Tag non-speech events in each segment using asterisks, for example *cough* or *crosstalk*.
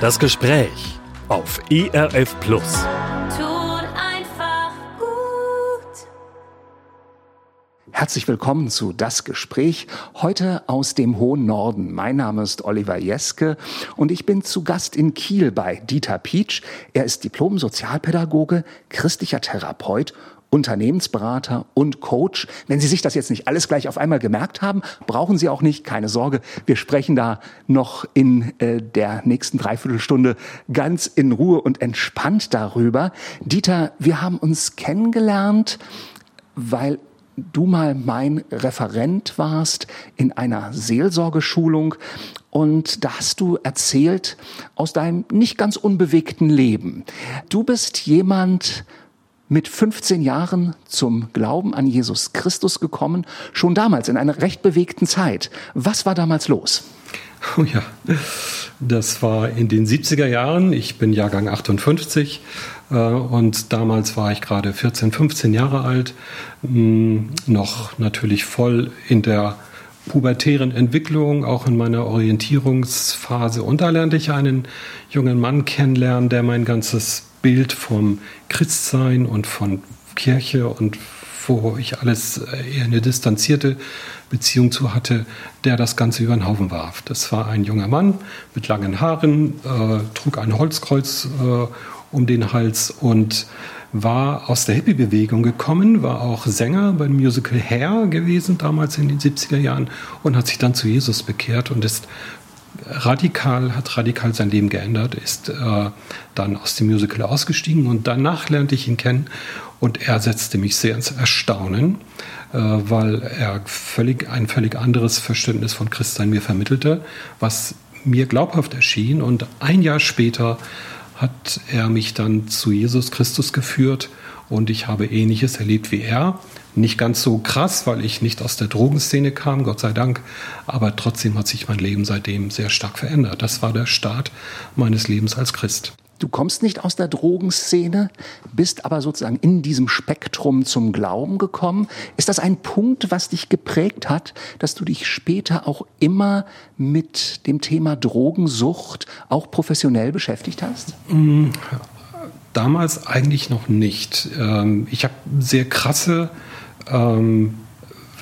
Das Gespräch auf ERF Plus. Tut einfach gut. Herzlich willkommen zu Das Gespräch, heute aus dem hohen Norden. Mein Name ist Oliver Jeske und ich bin zu Gast in Kiel bei Dieter Pietsch. Er ist Diplom-Sozialpädagoge, christlicher Therapeut Unternehmensberater und Coach. Wenn Sie sich das jetzt nicht alles gleich auf einmal gemerkt haben, brauchen Sie auch nicht, keine Sorge. Wir sprechen da noch in äh, der nächsten Dreiviertelstunde ganz in Ruhe und entspannt darüber. Dieter, wir haben uns kennengelernt, weil du mal mein Referent warst in einer Seelsorgeschulung und da hast du erzählt aus deinem nicht ganz unbewegten Leben. Du bist jemand, mit 15 Jahren zum Glauben an Jesus Christus gekommen, schon damals in einer recht bewegten Zeit. Was war damals los? Oh ja, das war in den 70er Jahren. Ich bin Jahrgang 58 äh, und damals war ich gerade 14, 15 Jahre alt, hm, noch natürlich voll in der pubertären Entwicklung, auch in meiner Orientierungsphase. Und da lernte ich einen jungen Mann kennenlernen, der mein ganzes Bild vom Christsein und von Kirche und wo ich alles eher eine distanzierte Beziehung zu hatte, der das Ganze über den Haufen warf. Das war ein junger Mann mit langen Haaren, äh, trug ein Holzkreuz äh, um den Hals und war aus der Hippie-Bewegung gekommen, war auch Sänger beim Musical Hair gewesen, damals in den 70er Jahren, und hat sich dann zu Jesus bekehrt und ist radikal, hat radikal sein Leben geändert, ist äh, dann aus dem Musical ausgestiegen und danach lernte ich ihn kennen und er setzte mich sehr ins Erstaunen, äh, weil er völlig, ein völlig anderes Verständnis von Christsein mir vermittelte, was mir glaubhaft erschien und ein Jahr später hat er mich dann zu Jesus Christus geführt und ich habe ähnliches erlebt wie er. Nicht ganz so krass, weil ich nicht aus der Drogenszene kam, Gott sei Dank. Aber trotzdem hat sich mein Leben seitdem sehr stark verändert. Das war der Start meines Lebens als Christ. Du kommst nicht aus der Drogenszene, bist aber sozusagen in diesem Spektrum zum Glauben gekommen. Ist das ein Punkt, was dich geprägt hat, dass du dich später auch immer mit dem Thema Drogensucht auch professionell beschäftigt hast? Mm, damals eigentlich noch nicht. Ähm, ich habe sehr krasse ähm,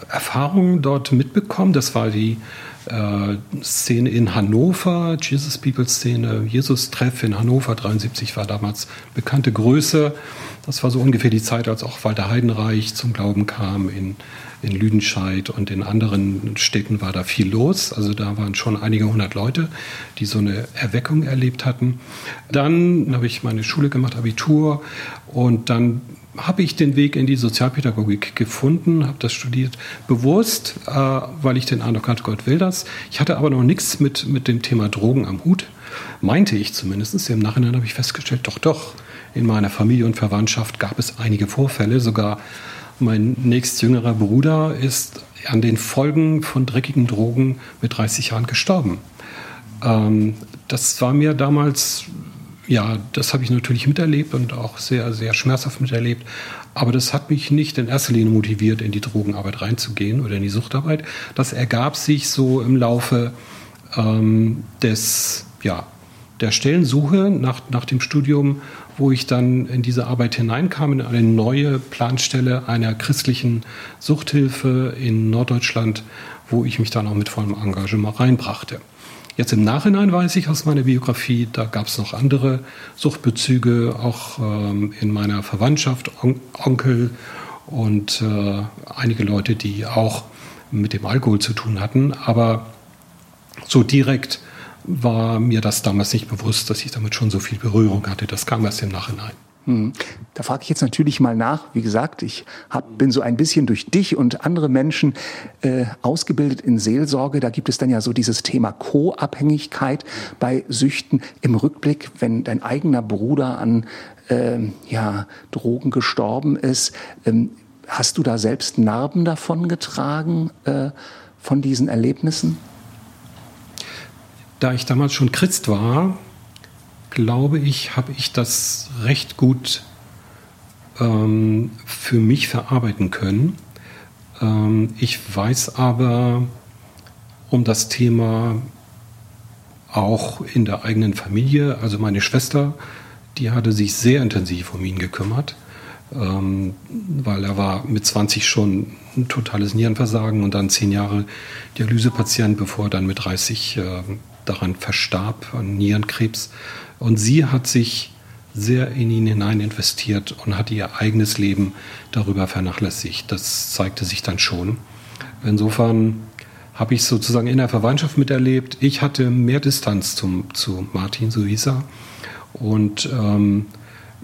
Erfahrungen dort mitbekommen. Das war die äh, Szene in Hannover, Jesus People Szene, Jesus Treff in Hannover 73 war damals bekannte Größe. Das war so ungefähr die Zeit, als auch Walter Heidenreich zum Glauben kam. In, in Lüdenscheid und in anderen Städten war da viel los. Also da waren schon einige hundert Leute, die so eine Erweckung erlebt hatten. Dann habe ich meine Schule gemacht, Abitur und dann habe ich den Weg in die Sozialpädagogik gefunden, habe das studiert bewusst, äh, weil ich den Eindruck hatte, Gott will das. Ich hatte aber noch nichts mit, mit dem Thema Drogen am Hut, meinte ich zumindest. Im Nachhinein habe ich festgestellt, doch, doch, in meiner Familie und Verwandtschaft gab es einige Vorfälle. Sogar mein nächstjüngerer Bruder ist an den Folgen von dreckigen Drogen mit 30 Jahren gestorben. Ähm, das war mir damals ja, das habe ich natürlich miterlebt und auch sehr, sehr schmerzhaft miterlebt. Aber das hat mich nicht in erster Linie motiviert, in die Drogenarbeit reinzugehen oder in die Suchtarbeit. Das ergab sich so im Laufe ähm, des, ja, der Stellensuche nach, nach dem Studium, wo ich dann in diese Arbeit hineinkam, in eine neue Planstelle einer christlichen Suchthilfe in Norddeutschland, wo ich mich dann auch mit vollem Engagement reinbrachte. Jetzt im Nachhinein weiß ich aus meiner Biografie, da gab es noch andere Suchtbezüge, auch ähm, in meiner Verwandtschaft, On Onkel und äh, einige Leute, die auch mit dem Alkohol zu tun hatten. Aber so direkt war mir das damals nicht bewusst, dass ich damit schon so viel Berührung hatte. Das kam erst im Nachhinein. Hm. Da frage ich jetzt natürlich mal nach. Wie gesagt, ich hab, bin so ein bisschen durch dich und andere Menschen äh, ausgebildet in Seelsorge. Da gibt es dann ja so dieses Thema Co-Abhängigkeit bei Süchten. Im Rückblick, wenn dein eigener Bruder an äh, ja, Drogen gestorben ist, ähm, hast du da selbst Narben davon getragen, äh, von diesen Erlebnissen? Da ich damals schon Christ war, glaube ich, habe ich das recht gut ähm, für mich verarbeiten können. Ähm, ich weiß aber um das Thema auch in der eigenen Familie. Also meine Schwester, die hatte sich sehr intensiv um ihn gekümmert, ähm, weil er war mit 20 schon ein totales Nierenversagen und dann zehn Jahre Dialysepatient, bevor er dann mit 30 äh, daran verstarb, an Nierenkrebs. Und sie hat sich sehr in ihn hinein investiert und hat ihr eigenes Leben darüber vernachlässigt. Das zeigte sich dann schon. Insofern habe ich sozusagen in der Verwandtschaft miterlebt. Ich hatte mehr Distanz zum, zu Martin Suisa und ähm,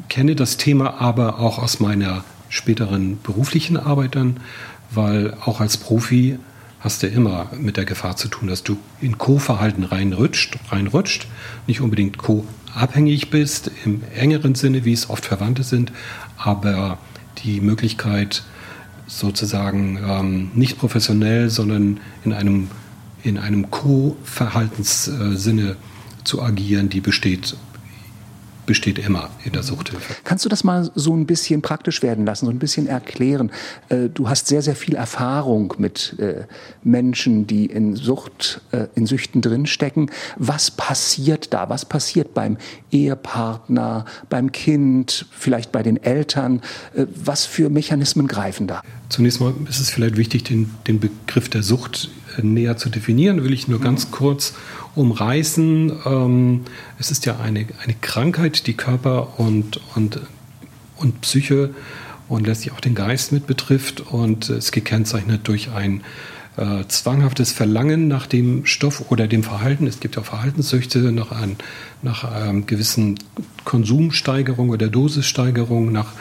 kenne das Thema aber auch aus meiner späteren beruflichen Arbeit dann, weil auch als Profi hast du immer mit der Gefahr zu tun, dass du in Co-Verhalten reinrutscht, reinrutscht, nicht unbedingt co-abhängig bist, im engeren Sinne, wie es oft Verwandte sind, aber die Möglichkeit, sozusagen ähm, nicht professionell, sondern in einem, in einem Co-Verhaltenssinne zu agieren, die besteht besteht immer in der Suchthilfe. Kannst du das mal so ein bisschen praktisch werden lassen, so ein bisschen erklären? Äh, du hast sehr, sehr viel Erfahrung mit äh, Menschen, die in Sucht, äh, in Süchten drinstecken. Was passiert da? Was passiert beim Ehepartner, beim Kind, vielleicht bei den Eltern? Was für Mechanismen greifen da? Zunächst mal ist es vielleicht wichtig, den, den Begriff der Sucht näher zu definieren, will ich nur ganz kurz umreißen. Ähm, es ist ja eine, eine Krankheit, die Körper und, und, und Psyche und letztlich auch den Geist mit betrifft und ist gekennzeichnet durch ein äh, zwanghaftes Verlangen nach dem Stoff oder dem Verhalten. Es gibt ja Verhaltenssüchte nach, ein, nach einem gewissen Konsumsteigerung oder Dosissteigerung, nach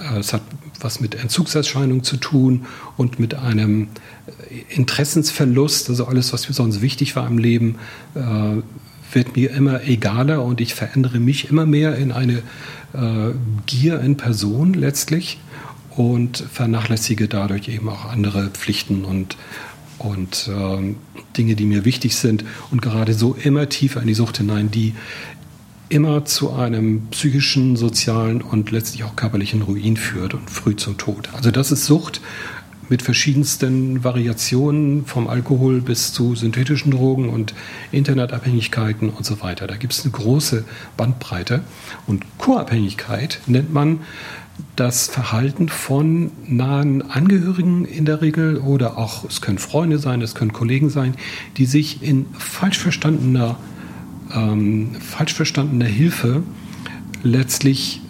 äh, es hat was mit Entzugserscheinungen zu tun und mit einem Interessensverlust. Also alles, was mir sonst wichtig war im Leben, äh, wird mir immer egaler und ich verändere mich immer mehr in eine äh, Gier in Person letztlich und vernachlässige dadurch eben auch andere Pflichten und, und äh, Dinge, die mir wichtig sind und gerade so immer tiefer in die Sucht hinein, die immer zu einem psychischen, sozialen und letztlich auch körperlichen Ruin führt und früh zum Tod. Also das ist Sucht mit verschiedensten Variationen vom Alkohol bis zu synthetischen Drogen und Internetabhängigkeiten und so weiter. Da gibt es eine große Bandbreite. Und Co-Abhängigkeit nennt man das Verhalten von nahen Angehörigen in der Regel oder auch, es können Freunde sein, es können Kollegen sein, die sich in falsch verstandener ähm, falsch verstandener Hilfe letztlich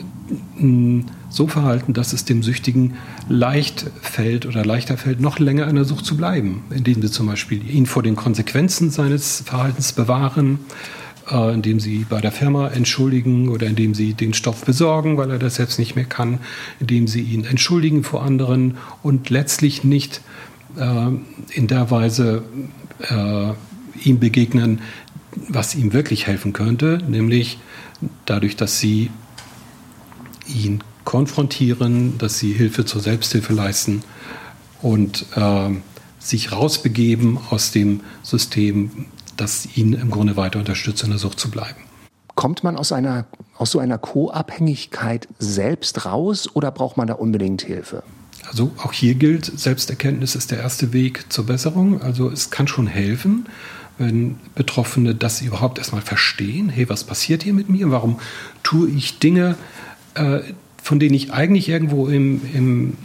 hm, so verhalten, dass es dem Süchtigen leicht fällt oder leichter fällt, noch länger in der Sucht zu bleiben, indem sie zum Beispiel ihn vor den Konsequenzen seines Verhaltens bewahren, äh, indem sie bei der Firma entschuldigen oder indem sie den Stoff besorgen, weil er das selbst nicht mehr kann, indem sie ihn entschuldigen vor anderen und letztlich nicht äh, in der Weise äh, ihm begegnen, was ihm wirklich helfen könnte, nämlich dadurch, dass sie ihn konfrontieren, dass sie Hilfe zur Selbsthilfe leisten und äh, sich rausbegeben aus dem System, das ihn im Grunde weiter unterstützt, in der Sucht zu bleiben. Kommt man aus, einer, aus so einer Co-Abhängigkeit selbst raus oder braucht man da unbedingt Hilfe? Also auch hier gilt, Selbsterkenntnis ist der erste Weg zur Besserung. Also es kann schon helfen, wenn Betroffene das überhaupt erstmal verstehen. Hey, was passiert hier mit mir? Warum tue ich Dinge, äh, von denen ich eigentlich irgendwo im, im,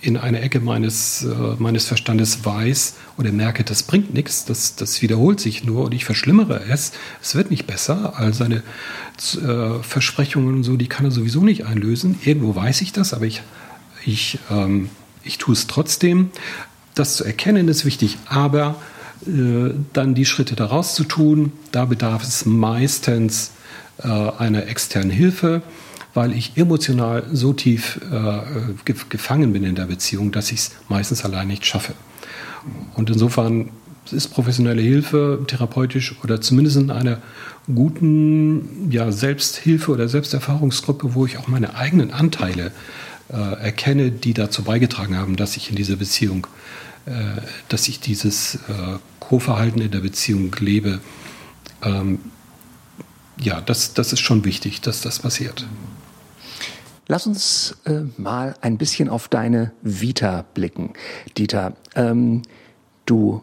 in einer Ecke meines, äh, meines Verstandes weiß oder merke, das bringt nichts, das, das wiederholt sich nur und ich verschlimmere es. Es wird nicht besser. All seine äh, Versprechungen und so, die kann er sowieso nicht einlösen. Irgendwo weiß ich das, aber ich, ich, ähm, ich tue es trotzdem. Das zu erkennen ist wichtig, aber äh, dann die Schritte daraus zu tun. Da bedarf es meistens äh, einer externen Hilfe, weil ich emotional so tief äh, gefangen bin in der Beziehung, dass ich es meistens allein nicht schaffe. Und insofern ist professionelle Hilfe therapeutisch oder zumindest in einer guten ja, Selbsthilfe oder Selbsterfahrungsgruppe, wo ich auch meine eigenen Anteile äh, erkenne, die dazu beigetragen haben, dass ich in dieser Beziehung dass ich dieses äh, Co-Verhalten in der Beziehung lebe. Ähm, ja, das, das ist schon wichtig, dass das passiert. Lass uns äh, mal ein bisschen auf deine Vita blicken, Dieter. Ähm, du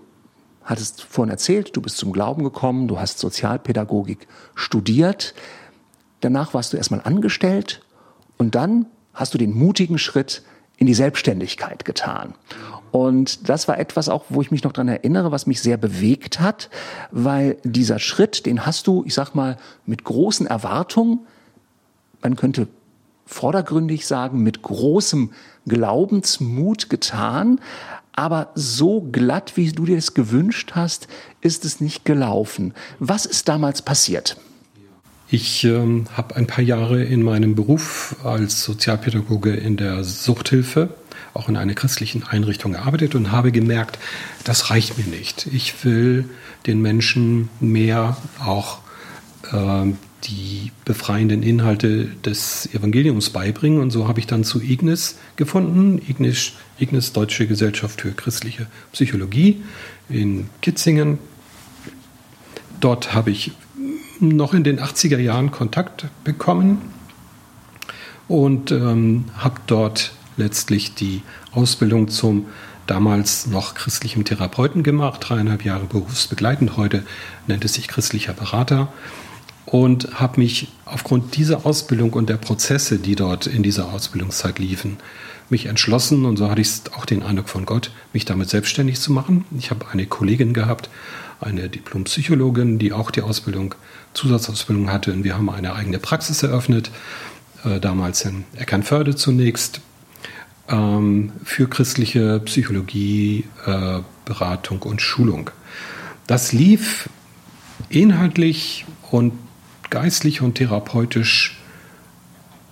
hattest vorhin erzählt, du bist zum Glauben gekommen, du hast Sozialpädagogik studiert. Danach warst du erstmal angestellt und dann hast du den mutigen Schritt in die Selbstständigkeit getan. Und das war etwas auch, wo ich mich noch dran erinnere, was mich sehr bewegt hat, weil dieser Schritt, den hast du, ich sag mal, mit großen Erwartungen, man könnte vordergründig sagen, mit großem Glaubensmut getan, aber so glatt, wie du dir es gewünscht hast, ist es nicht gelaufen. Was ist damals passiert? Ich ähm, habe ein paar Jahre in meinem Beruf als Sozialpädagoge in der Suchthilfe, auch in einer christlichen Einrichtung gearbeitet und habe gemerkt, das reicht mir nicht. Ich will den Menschen mehr auch äh, die befreienden Inhalte des Evangeliums beibringen. Und so habe ich dann zu Ignis gefunden, Ignis, Ignis Deutsche Gesellschaft für christliche Psychologie in Kitzingen. Dort habe ich noch in den 80er Jahren Kontakt bekommen und ähm, habe dort letztlich die Ausbildung zum damals noch christlichen Therapeuten gemacht, dreieinhalb Jahre berufsbegleitend, heute nennt es sich christlicher Berater und habe mich aufgrund dieser Ausbildung und der Prozesse, die dort in dieser Ausbildungszeit liefen, mich entschlossen, und so hatte ich auch den Eindruck von Gott, mich damit selbstständig zu machen. Ich habe eine Kollegin gehabt, eine Diplompsychologin, die auch die Ausbildung, Zusatzausbildung hatte. Und wir haben eine eigene Praxis eröffnet, äh, damals in Eckernförde zunächst, ähm, für christliche Psychologie, äh, Beratung und Schulung. Das lief inhaltlich und geistlich und therapeutisch,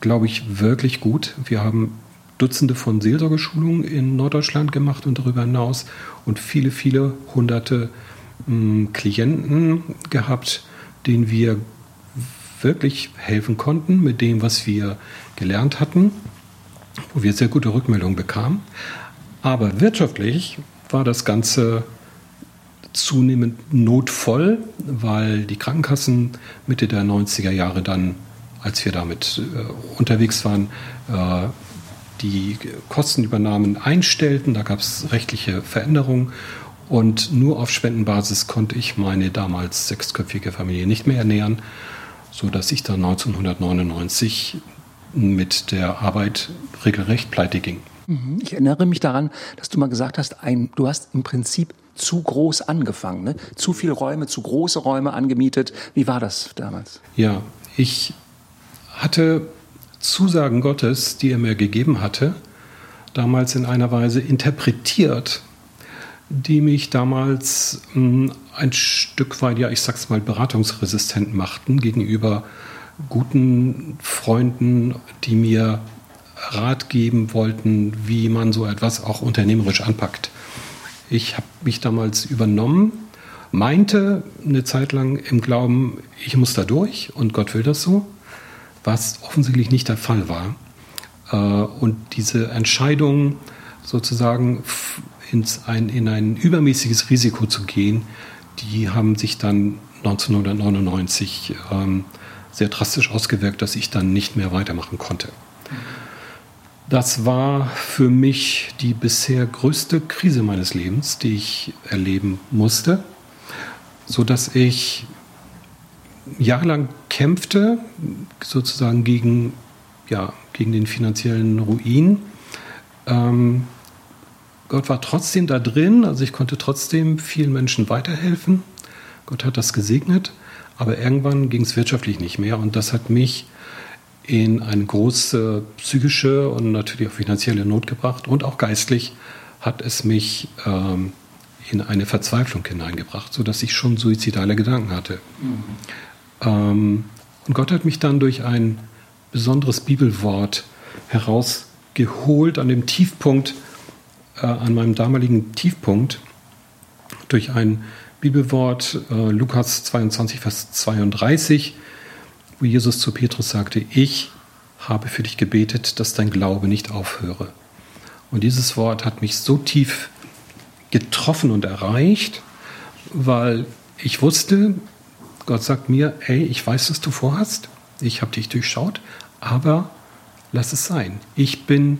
glaube ich, wirklich gut. Wir haben Dutzende von Seelsorgeschulungen in Norddeutschland gemacht und darüber hinaus und viele, viele hunderte mh, Klienten gehabt, denen wir wirklich helfen konnten mit dem, was wir gelernt hatten, wo wir sehr gute Rückmeldungen bekamen. Aber wirtschaftlich war das Ganze zunehmend notvoll, weil die Krankenkassen Mitte der 90er Jahre dann, als wir damit äh, unterwegs waren, äh, die Kostenübernahmen einstellten. Da gab es rechtliche Veränderungen und nur auf Spendenbasis konnte ich meine damals sechsköpfige Familie nicht mehr ernähren, sodass ich dann 1999 mit der Arbeit regelrecht pleite ging. Mhm. Ich erinnere mich daran, dass du mal gesagt hast, ein, du hast im Prinzip zu groß angefangen, ne? zu viele Räume, zu große Räume angemietet. Wie war das damals? Ja, ich hatte Zusagen Gottes, die er mir gegeben hatte, damals in einer Weise interpretiert, die mich damals mh, hm, ein Stück weit, ja, ich sag's mal, beratungsresistent machten gegenüber guten Freunden, die mir Rat geben wollten, wie man so etwas auch unternehmerisch anpackt. Ich habe mich damals übernommen, meinte eine Zeit lang im Glauben, ich muss da durch und Gott will das so, was offensichtlich nicht der Fall war. Äh, und diese Entscheidung sozusagen ins ein, in ein übermäßiges Risiko zu gehen, die haben sich dann 1999 ähm, sehr drastisch ausgewirkt, dass ich dann nicht mehr weitermachen konnte. Das war für mich die bisher größte Krise meines Lebens, die ich erleben musste, so dass ich jahrelang kämpfte, sozusagen gegen, ja, gegen den finanziellen Ruin. Ähm, Gott war trotzdem da drin, also ich konnte trotzdem vielen Menschen weiterhelfen. Gott hat das gesegnet, aber irgendwann ging es wirtschaftlich nicht mehr und das hat mich in eine große psychische und natürlich auch finanzielle Not gebracht und auch geistlich hat es mich ähm, in eine Verzweiflung hineingebracht, sodass ich schon suizidale Gedanken hatte. Mhm. Ähm, und Gott hat mich dann durch ein besonderes Bibelwort herausgeholt an dem Tiefpunkt, äh, an meinem damaligen Tiefpunkt, durch ein Bibelwort, äh, Lukas 22, Vers 32, wo Jesus zu Petrus sagte, ich habe für dich gebetet, dass dein Glaube nicht aufhöre. Und dieses Wort hat mich so tief getroffen und erreicht, weil ich wusste, Gott sagt mir, hey, ich weiß, was du vorhast, ich habe dich durchschaut, aber lass es sein. Ich bin,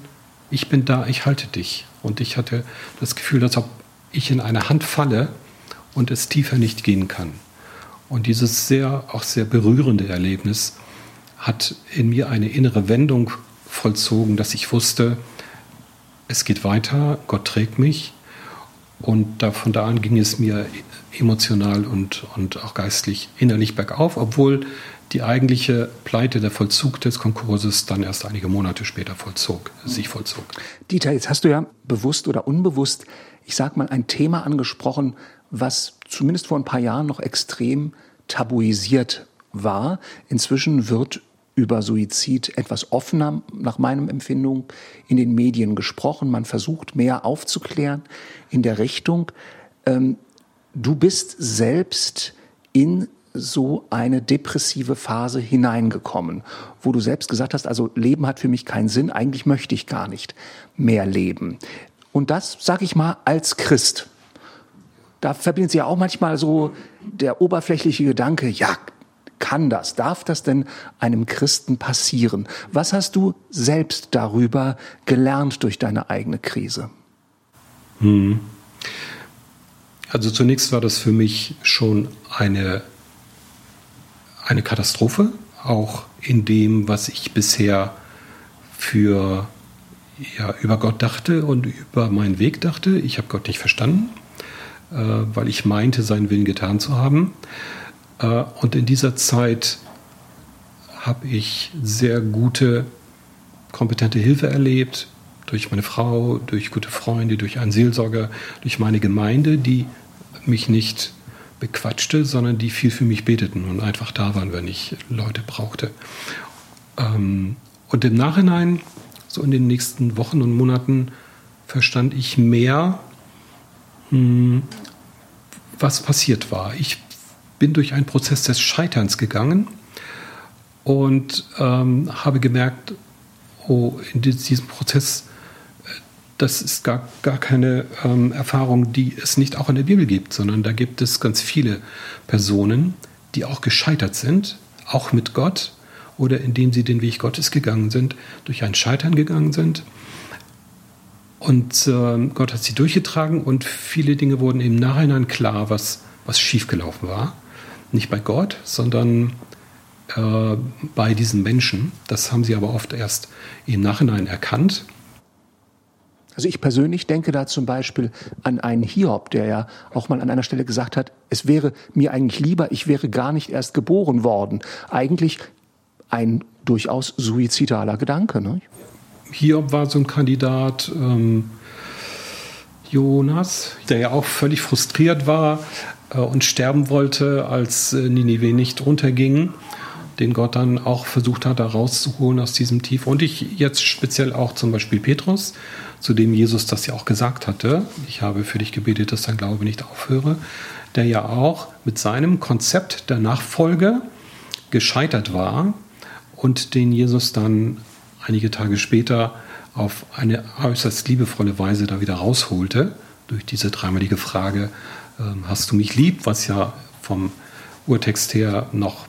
ich bin da, ich halte dich. Und ich hatte das Gefühl, als ob ich in eine Hand falle und es tiefer nicht gehen kann. Und dieses sehr, auch sehr berührende Erlebnis hat in mir eine innere Wendung vollzogen, dass ich wusste, es geht weiter, Gott trägt mich. Und da, von da an ging es mir emotional und, und auch geistlich innerlich bergauf, obwohl die eigentliche Pleite, der Vollzug des Konkurses dann erst einige Monate später vollzog, sich vollzog. Dieter, jetzt hast du ja bewusst oder unbewusst, ich sag mal, ein Thema angesprochen, was zumindest vor ein paar Jahren noch extrem tabuisiert war. Inzwischen wird über Suizid etwas offener, nach meinem Empfindung, in den Medien gesprochen. Man versucht mehr aufzuklären in der Richtung. Ähm, du bist selbst in so eine depressive Phase hineingekommen, wo du selbst gesagt hast, also Leben hat für mich keinen Sinn, eigentlich möchte ich gar nicht mehr leben. Und das, sag ich mal, als Christ. Da verbindet sich ja auch manchmal so der oberflächliche Gedanke, ja, kann das? Darf das denn einem Christen passieren? Was hast du selbst darüber gelernt durch deine eigene Krise? Hm. Also zunächst war das für mich schon eine eine Katastrophe, auch in dem, was ich bisher für ja, über Gott dachte und über meinen Weg dachte. Ich habe Gott nicht verstanden, äh, weil ich meinte, seinen Willen getan zu haben. Äh, und in dieser Zeit habe ich sehr gute, kompetente Hilfe erlebt, durch meine Frau, durch gute Freunde, durch einen Seelsorger, durch meine Gemeinde, die mich nicht bequatschte, sondern die viel für mich beteten und einfach da waren, wenn ich Leute brauchte. Ähm, und im Nachhinein, so in den nächsten Wochen und Monaten, verstand ich mehr, hm, was passiert war. Ich bin durch einen Prozess des Scheiterns gegangen und ähm, habe gemerkt, oh, in diesem Prozess das ist gar, gar keine ähm, Erfahrung, die es nicht auch in der Bibel gibt, sondern da gibt es ganz viele Personen, die auch gescheitert sind, auch mit Gott oder indem sie den Weg Gottes gegangen sind, durch ein Scheitern gegangen sind. Und äh, Gott hat sie durchgetragen und viele Dinge wurden im Nachhinein klar, was, was schiefgelaufen war. Nicht bei Gott, sondern äh, bei diesen Menschen. Das haben sie aber oft erst im Nachhinein erkannt. Also ich persönlich denke da zum Beispiel an einen Hiob, der ja auch mal an einer Stelle gesagt hat, es wäre mir eigentlich lieber, ich wäre gar nicht erst geboren worden. Eigentlich ein durchaus suizidaler Gedanke. Ne? Hiob war so ein Kandidat, ähm, Jonas, der ja auch völlig frustriert war äh, und sterben wollte, als äh, Ninive nicht runterging den Gott dann auch versucht hat, da rauszuholen aus diesem Tief. Und ich jetzt speziell auch zum Beispiel Petrus, zu dem Jesus das ja auch gesagt hatte, ich habe für dich gebetet, dass dein Glaube nicht aufhöre, der ja auch mit seinem Konzept der Nachfolge gescheitert war und den Jesus dann einige Tage später auf eine äußerst liebevolle Weise da wieder rausholte, durch diese dreimalige Frage, ähm, hast du mich lieb, was ja vom Urtext her noch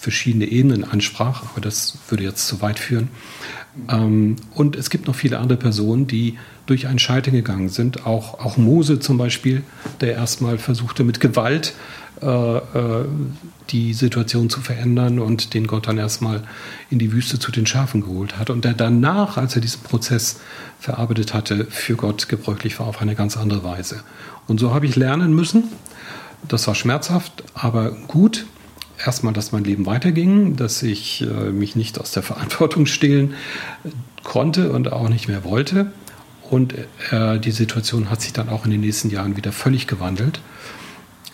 verschiedene Ebenen ansprach, aber das würde jetzt zu weit führen. Ähm, und es gibt noch viele andere Personen, die durch ein Scheitern gegangen sind. Auch, auch Mose zum Beispiel, der erstmal versuchte mit Gewalt äh, äh, die Situation zu verändern und den Gott dann erstmal in die Wüste zu den Schafen geholt hat. Und der danach, als er diesen Prozess verarbeitet hatte, für Gott gebräuchlich war auf eine ganz andere Weise. Und so habe ich lernen müssen. Das war schmerzhaft, aber gut erstmal, dass mein Leben weiterging, dass ich äh, mich nicht aus der Verantwortung stehlen konnte und auch nicht mehr wollte. Und äh, die Situation hat sich dann auch in den nächsten Jahren wieder völlig gewandelt.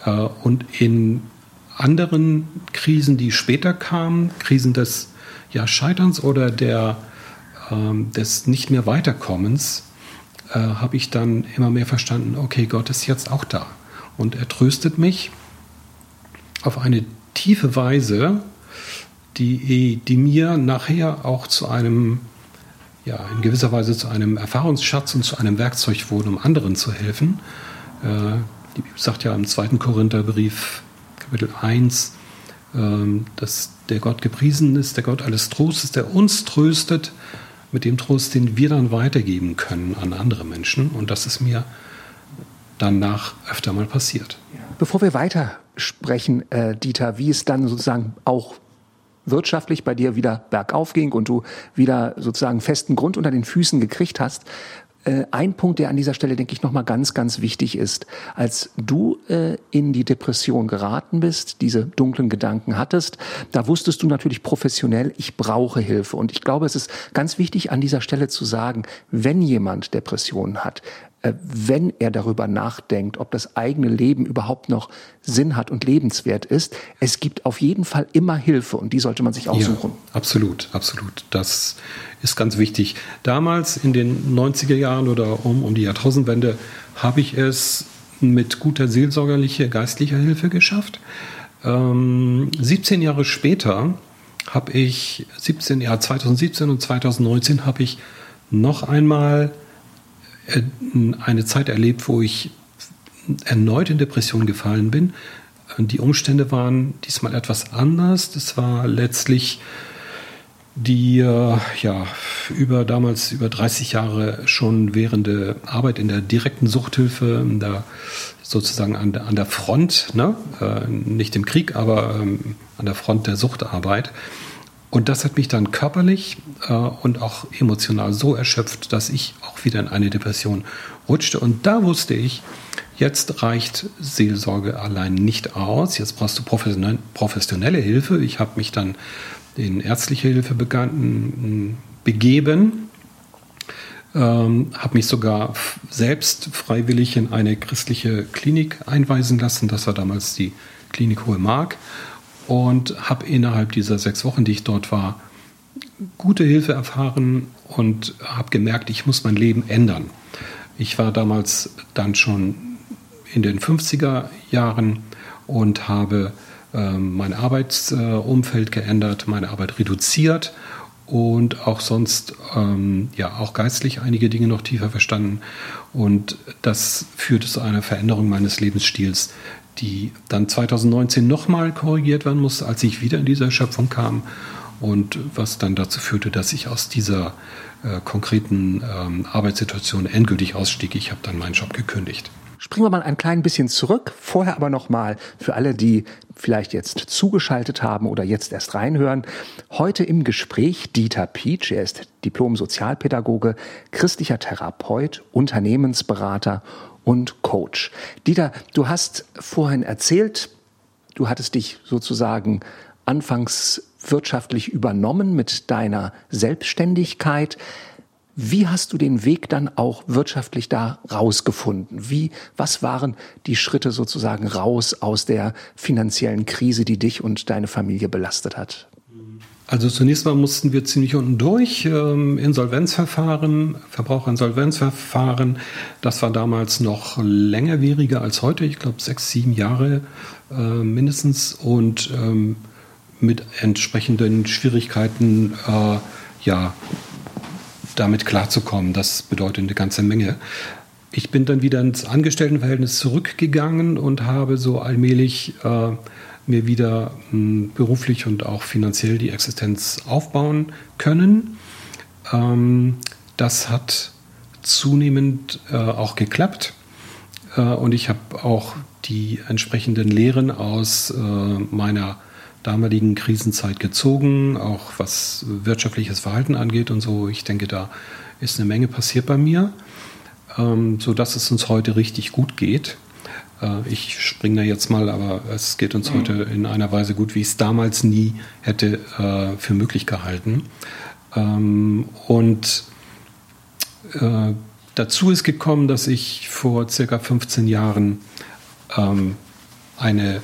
Äh, und in anderen Krisen, die später kamen, Krisen des ja, Scheiterns oder der, ähm, des nicht mehr Weiterkommens, äh, habe ich dann immer mehr verstanden, okay, Gott ist jetzt auch da. Und er tröstet mich auf eine tiefe Weise, die, die mir nachher auch zu einem, ja, in gewisser Weise zu einem Erfahrungsschatz und zu einem Werkzeug wurde, um anderen zu helfen. Äh, die Bibel sagt ja im zweiten Korintherbrief, Kapitel 1, äh, dass der Gott gepriesen ist, der Gott alles Trostes, der uns tröstet mit dem Trost, den wir dann weitergeben können an andere Menschen. Und das ist mir danach öfter mal passiert. Bevor wir weiter sprechen, äh, Dieter, wie es dann sozusagen auch wirtschaftlich bei dir wieder bergauf ging und du wieder sozusagen festen Grund unter den Füßen gekriegt hast, äh, ein Punkt, der an dieser Stelle, denke ich, nochmal ganz, ganz wichtig ist. Als du äh, in die Depression geraten bist, diese dunklen Gedanken hattest, da wusstest du natürlich professionell, ich brauche Hilfe. Und ich glaube, es ist ganz wichtig an dieser Stelle zu sagen, wenn jemand Depressionen hat, wenn er darüber nachdenkt, ob das eigene Leben überhaupt noch Sinn hat und lebenswert ist. Es gibt auf jeden Fall immer Hilfe und die sollte man sich auch ja, suchen. Absolut, absolut. Das ist ganz wichtig. Damals in den 90er Jahren oder um, um die Jahrtausendwende habe ich es mit guter seelsorgerlicher, geistlicher Hilfe geschafft. Ähm, 17 Jahre später habe ich, 17, ja, 2017 und 2019 habe ich noch einmal äh, eine Zeit erlebt, wo ich erneut in Depression gefallen bin. Die Umstände waren diesmal etwas anders. Das war letztlich die äh, ja über damals über 30 Jahre schon währende Arbeit in der direkten Suchthilfe, da sozusagen an der, an der Front, ne? Äh, nicht im Krieg, aber ähm, an der Front der Suchtarbeit. Und das hat mich dann körperlich äh, und auch emotional so erschöpft, dass ich auch wieder in eine Depression rutschte. Und da wusste ich, jetzt reicht Seelsorge allein nicht aus. Jetzt brauchst du professionelle Hilfe. Ich habe mich dann in ärztliche Hilfe begann, begeben, ähm, habe mich sogar selbst freiwillig in eine christliche Klinik einweisen lassen. Das war damals die Klinik Hohe Mark und habe innerhalb dieser sechs Wochen, die ich dort war, gute Hilfe erfahren und habe gemerkt, ich muss mein Leben ändern. Ich war damals dann schon in den 50er Jahren und habe äh, mein Arbeitsumfeld geändert, meine Arbeit reduziert und auch sonst ähm, ja auch geistlich einige Dinge noch tiefer verstanden und das führte zu einer Veränderung meines Lebensstils, die dann 2019 nochmal korrigiert werden musste, als ich wieder in diese Erschöpfung kam und was dann dazu führte, dass ich aus dieser äh, konkreten ähm, Arbeitssituation endgültig ausstieg. Ich habe dann meinen Job gekündigt. Springen wir mal ein klein bisschen zurück. Vorher aber nochmal für alle, die vielleicht jetzt zugeschaltet haben oder jetzt erst reinhören. Heute im Gespräch Dieter Pietsch. Er ist Diplom-Sozialpädagoge, christlicher Therapeut, Unternehmensberater und Coach. Dieter, du hast vorhin erzählt, du hattest dich sozusagen anfangs wirtschaftlich übernommen mit deiner Selbstständigkeit. Wie hast du den Weg dann auch wirtschaftlich da rausgefunden? Wie, was waren die Schritte sozusagen raus aus der finanziellen Krise, die dich und deine Familie belastet hat? Also zunächst mal mussten wir ziemlich unten durch. Ähm, Insolvenzverfahren, Verbraucherinsolvenzverfahren. Das war damals noch längerwieriger als heute. Ich glaube sechs, sieben Jahre äh, mindestens und ähm, mit entsprechenden Schwierigkeiten, äh, ja, damit klarzukommen. Das bedeutet eine ganze Menge. Ich bin dann wieder ins Angestelltenverhältnis zurückgegangen und habe so allmählich äh, mir wieder hm, beruflich und auch finanziell die Existenz aufbauen können. Ähm, das hat zunehmend äh, auch geklappt äh, und ich habe auch die entsprechenden Lehren aus äh, meiner damaligen Krisenzeit gezogen, auch was wirtschaftliches Verhalten angeht und so. Ich denke, da ist eine Menge passiert bei mir, ähm, sodass es uns heute richtig gut geht. Äh, ich springe da jetzt mal, aber es geht uns heute in einer Weise gut, wie ich es damals nie hätte äh, für möglich gehalten. Ähm, und äh, dazu ist gekommen, dass ich vor circa 15 Jahren ähm, eine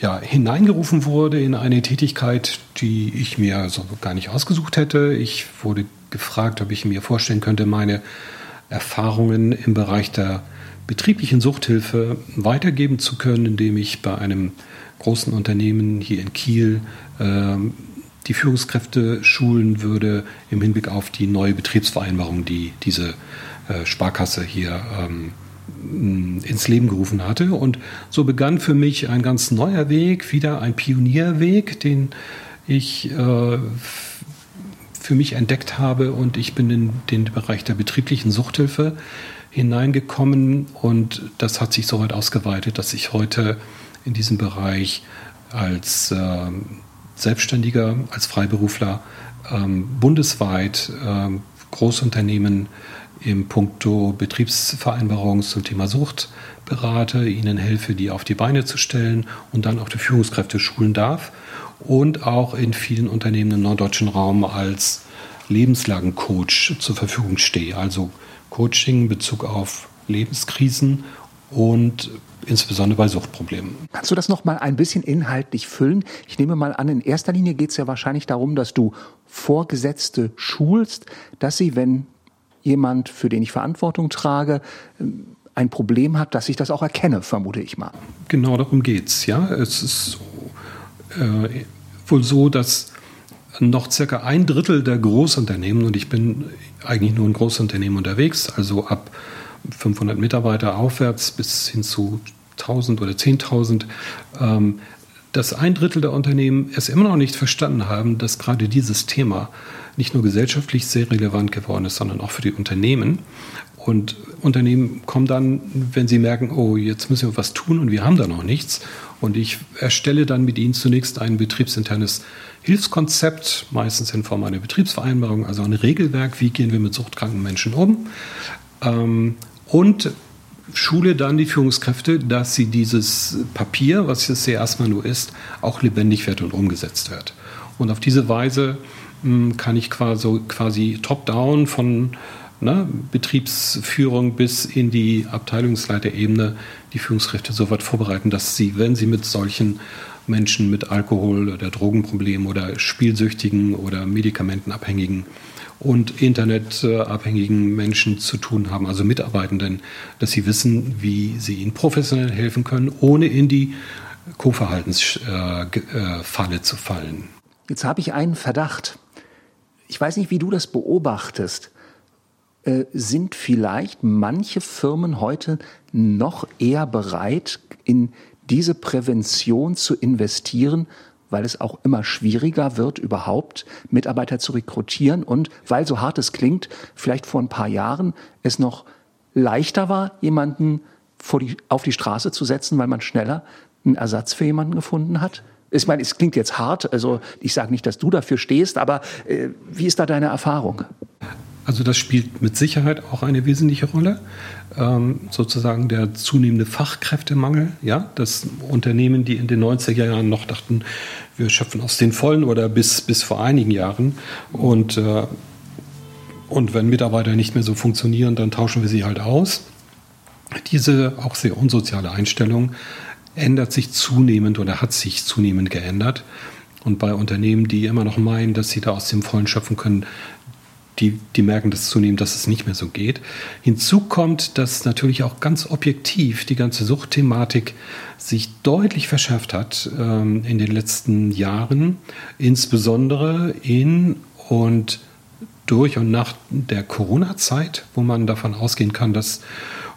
ja, hineingerufen wurde in eine Tätigkeit, die ich mir so gar nicht ausgesucht hätte. Ich wurde gefragt, ob ich mir vorstellen könnte, meine Erfahrungen im Bereich der betrieblichen Suchthilfe weitergeben zu können, indem ich bei einem großen Unternehmen hier in Kiel äh, die Führungskräfte schulen würde im Hinblick auf die neue Betriebsvereinbarung, die diese äh, Sparkasse hier ähm, ins Leben gerufen hatte. Und so begann für mich ein ganz neuer Weg, wieder ein Pionierweg, den ich äh, für mich entdeckt habe und ich bin in den Bereich der betrieblichen Suchthilfe hineingekommen und das hat sich so weit ausgeweitet, dass ich heute in diesem Bereich als äh, Selbstständiger, als Freiberufler ähm, bundesweit äh, Großunternehmen im Punkto Betriebsvereinbarung zum Thema Sucht berate, ihnen helfe, die auf die Beine zu stellen und dann auch die Führungskräfte schulen darf und auch in vielen Unternehmen im norddeutschen Raum als Lebenslagencoach zur Verfügung stehe. Also Coaching in Bezug auf Lebenskrisen und insbesondere bei Suchtproblemen. Kannst du das noch mal ein bisschen inhaltlich füllen? Ich nehme mal an, in erster Linie geht es ja wahrscheinlich darum, dass du Vorgesetzte schulst, dass sie, wenn jemand, für den ich Verantwortung trage, ein Problem hat, dass ich das auch erkenne, vermute ich mal. Genau darum geht es. Ja, es ist äh, wohl so, dass noch circa ein Drittel der Großunternehmen, und ich bin eigentlich nur in Großunternehmen unterwegs, also ab 500 Mitarbeiter aufwärts bis hin zu 1000 oder 10.000, ähm, dass ein Drittel der Unternehmen es immer noch nicht verstanden haben, dass gerade dieses Thema nicht nur gesellschaftlich sehr relevant geworden ist, sondern auch für die Unternehmen. Und Unternehmen kommen dann, wenn sie merken, oh, jetzt müssen wir was tun und wir haben da noch nichts. Und ich erstelle dann mit ihnen zunächst ein betriebsinternes Hilfskonzept, meistens in Form einer Betriebsvereinbarung, also ein Regelwerk, wie gehen wir mit suchtkranken Menschen um. Ähm, und schule dann die Führungskräfte, dass sie dieses Papier, was es ja erstmal nur ist, auch lebendig wird und umgesetzt wird. Und auf diese Weise hm, kann ich quasi, quasi top-down von ne, Betriebsführung bis in die Abteilungsleiterebene die Führungskräfte so weit vorbereiten, dass sie, wenn sie mit solchen Menschen mit Alkohol- oder Drogenproblemen oder Spielsüchtigen oder Medikamentenabhängigen und internetabhängigen Menschen zu tun haben, also Mitarbeitenden, dass sie wissen, wie sie ihnen professionell helfen können, ohne in die Co-Verhaltensfalle zu fallen. Jetzt habe ich einen Verdacht. Ich weiß nicht, wie du das beobachtest. Äh, sind vielleicht manche Firmen heute noch eher bereit, in diese Prävention zu investieren, weil es auch immer schwieriger wird, überhaupt Mitarbeiter zu rekrutieren und weil, so hart es klingt, vielleicht vor ein paar Jahren es noch leichter war, jemanden die, auf die Straße zu setzen, weil man schneller einen Ersatz für jemanden gefunden hat? Ich meine, es klingt jetzt hart, also ich sage nicht, dass du dafür stehst, aber äh, wie ist da deine Erfahrung? Also das spielt mit Sicherheit auch eine wesentliche Rolle. Ähm, sozusagen der zunehmende Fachkräftemangel, ja, dass Unternehmen, die in den 90er Jahren noch dachten, wir schöpfen aus den Vollen oder bis, bis vor einigen Jahren und, äh, und wenn Mitarbeiter nicht mehr so funktionieren, dann tauschen wir sie halt aus. Diese auch sehr unsoziale Einstellung ändert sich zunehmend oder hat sich zunehmend geändert. Und bei Unternehmen, die immer noch meinen, dass sie da aus dem Vollen schöpfen können, die, die merken das zunehmend, dass es nicht mehr so geht. Hinzu kommt, dass natürlich auch ganz objektiv die ganze Suchtthematik sich deutlich verschärft hat ähm, in den letzten Jahren, insbesondere in und durch und nach der Corona-Zeit, wo man davon ausgehen kann, dass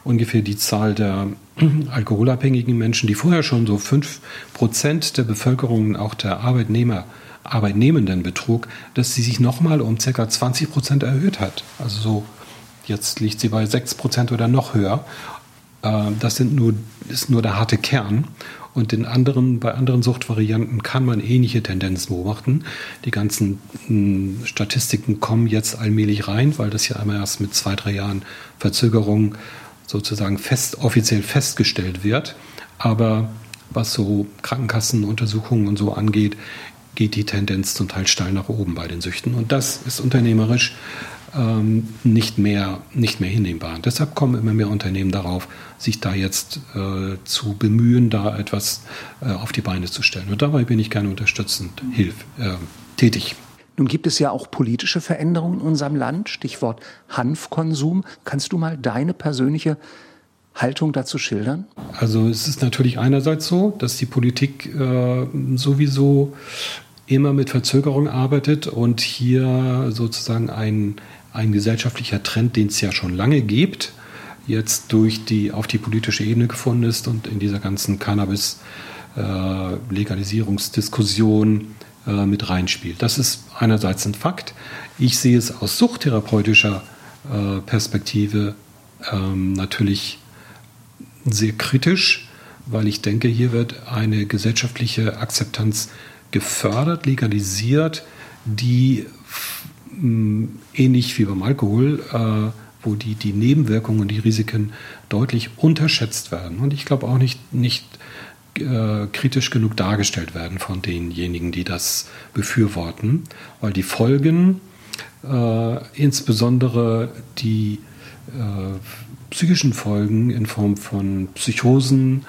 ungefähr die Zahl der *clears throat* alkoholabhängigen Menschen, die vorher schon so 5% der Bevölkerung, auch der Arbeitnehmer, Arbeitnehmendenbetrug, dass sie sich nochmal um ca. 20 Prozent erhöht hat. Also so, jetzt liegt sie bei 6 Prozent oder noch höher. Äh, das sind nur, ist nur der harte Kern. Und in anderen, bei anderen Suchtvarianten kann man ähnliche Tendenzen beobachten. Die ganzen Statistiken kommen jetzt allmählich rein, weil das ja einmal erst mit zwei, drei Jahren Verzögerung sozusagen fest, offiziell festgestellt wird. Aber was so Krankenkassenuntersuchungen und so angeht, geht die Tendenz zum Teil steil nach oben bei den Süchten. Und das ist unternehmerisch ähm, nicht, mehr, nicht mehr hinnehmbar. Und deshalb kommen immer mehr Unternehmen darauf, sich da jetzt äh, zu bemühen, da etwas äh, auf die Beine zu stellen. Und dabei bin ich gerne unterstützend hilf, äh, tätig. Nun gibt es ja auch politische Veränderungen in unserem Land, Stichwort Hanfkonsum. Kannst du mal deine persönliche Haltung dazu schildern? Also es ist natürlich einerseits so, dass die Politik äh, sowieso immer mit Verzögerung arbeitet und hier sozusagen ein, ein gesellschaftlicher Trend, den es ja schon lange gibt, jetzt durch die auf die politische Ebene gefunden ist und in dieser ganzen Cannabis-Legalisierungsdiskussion äh, mit reinspielt. Das ist einerseits ein Fakt. Ich sehe es aus suchttherapeutischer äh, Perspektive ähm, natürlich sehr kritisch, weil ich denke, hier wird eine gesellschaftliche Akzeptanz gefördert, legalisiert, die ähnlich wie beim Alkohol, äh, wo die, die Nebenwirkungen und die Risiken deutlich unterschätzt werden. Und ich glaube auch nicht, nicht äh, kritisch genug dargestellt werden von denjenigen, die das befürworten, weil die Folgen, äh, insbesondere die psychischen Folgen in Form von Psychosen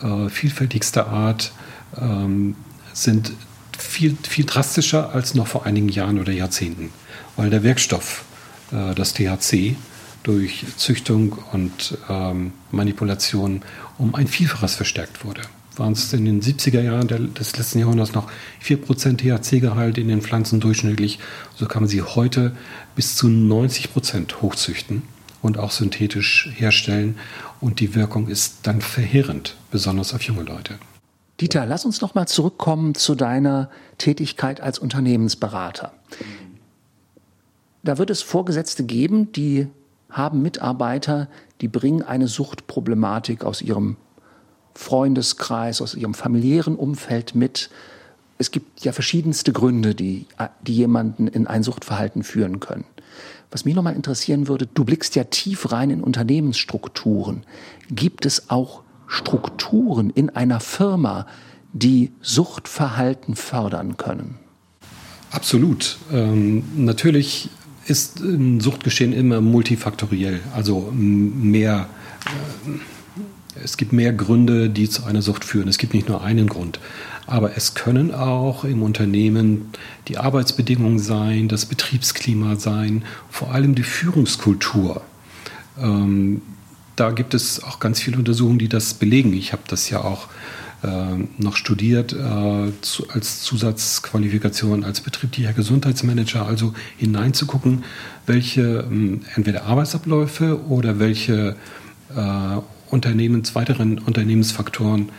äh, vielfältigster Art, ähm, sind viel, viel drastischer als noch vor einigen Jahren oder Jahrzehnten, weil der Wirkstoff, äh, das THC, durch Züchtung und ähm, Manipulation um ein Vielfaches verstärkt wurde. Waren es in den 70er Jahren des letzten Jahrhunderts noch 4% THC-Gehalt in den Pflanzen durchschnittlich, so kann man sie heute bis zu 90% hochzüchten und auch synthetisch herstellen. Und die Wirkung ist dann verheerend, besonders auf junge Leute. Dieter, lass uns noch mal zurückkommen zu deiner Tätigkeit als Unternehmensberater. Da wird es Vorgesetzte geben, die haben Mitarbeiter, die bringen eine Suchtproblematik aus ihrem Freundeskreis, aus ihrem familiären Umfeld mit. Es gibt ja verschiedenste Gründe, die, die jemanden in ein Suchtverhalten führen können. Was mich nochmal interessieren würde, du blickst ja tief rein in Unternehmensstrukturen. Gibt es auch Strukturen in einer Firma, die Suchtverhalten fördern können? Absolut. Ähm, natürlich ist ein Suchtgeschehen immer multifaktoriell, also mehr. Äh, es gibt mehr Gründe, die zu einer Sucht führen. Es gibt nicht nur einen Grund. Aber es können auch im Unternehmen die Arbeitsbedingungen sein, das Betriebsklima sein, vor allem die Führungskultur. Ähm, da gibt es auch ganz viele Untersuchungen, die das belegen. Ich habe das ja auch äh, noch studiert äh, zu, als Zusatzqualifikation als betrieblicher Gesundheitsmanager, also hineinzugucken, welche äh, entweder Arbeitsabläufe oder welche äh, Unternehmens, weiteren Unternehmensfaktoren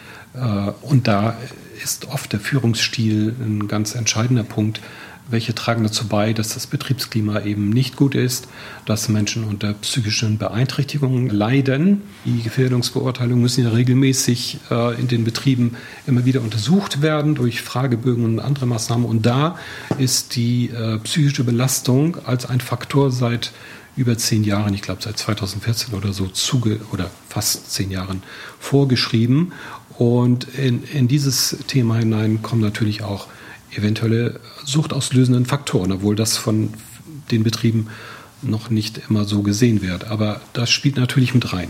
und da ist oft der Führungsstil ein ganz entscheidender Punkt, welche tragen dazu bei, dass das Betriebsklima eben nicht gut ist, dass Menschen unter psychischen Beeinträchtigungen leiden. Die Gefährdungsbeurteilungen müssen ja regelmäßig äh, in den Betrieben immer wieder untersucht werden durch Fragebögen und andere Maßnahmen. Und da ist die äh, psychische Belastung als ein Faktor seit über zehn Jahren, ich glaube seit 2014 oder so, zuge oder fast zehn Jahren vorgeschrieben. Und in, in dieses Thema hinein kommen natürlich auch eventuelle suchtauslösenden Faktoren, obwohl das von den Betrieben noch nicht immer so gesehen wird. Aber das spielt natürlich mit rein.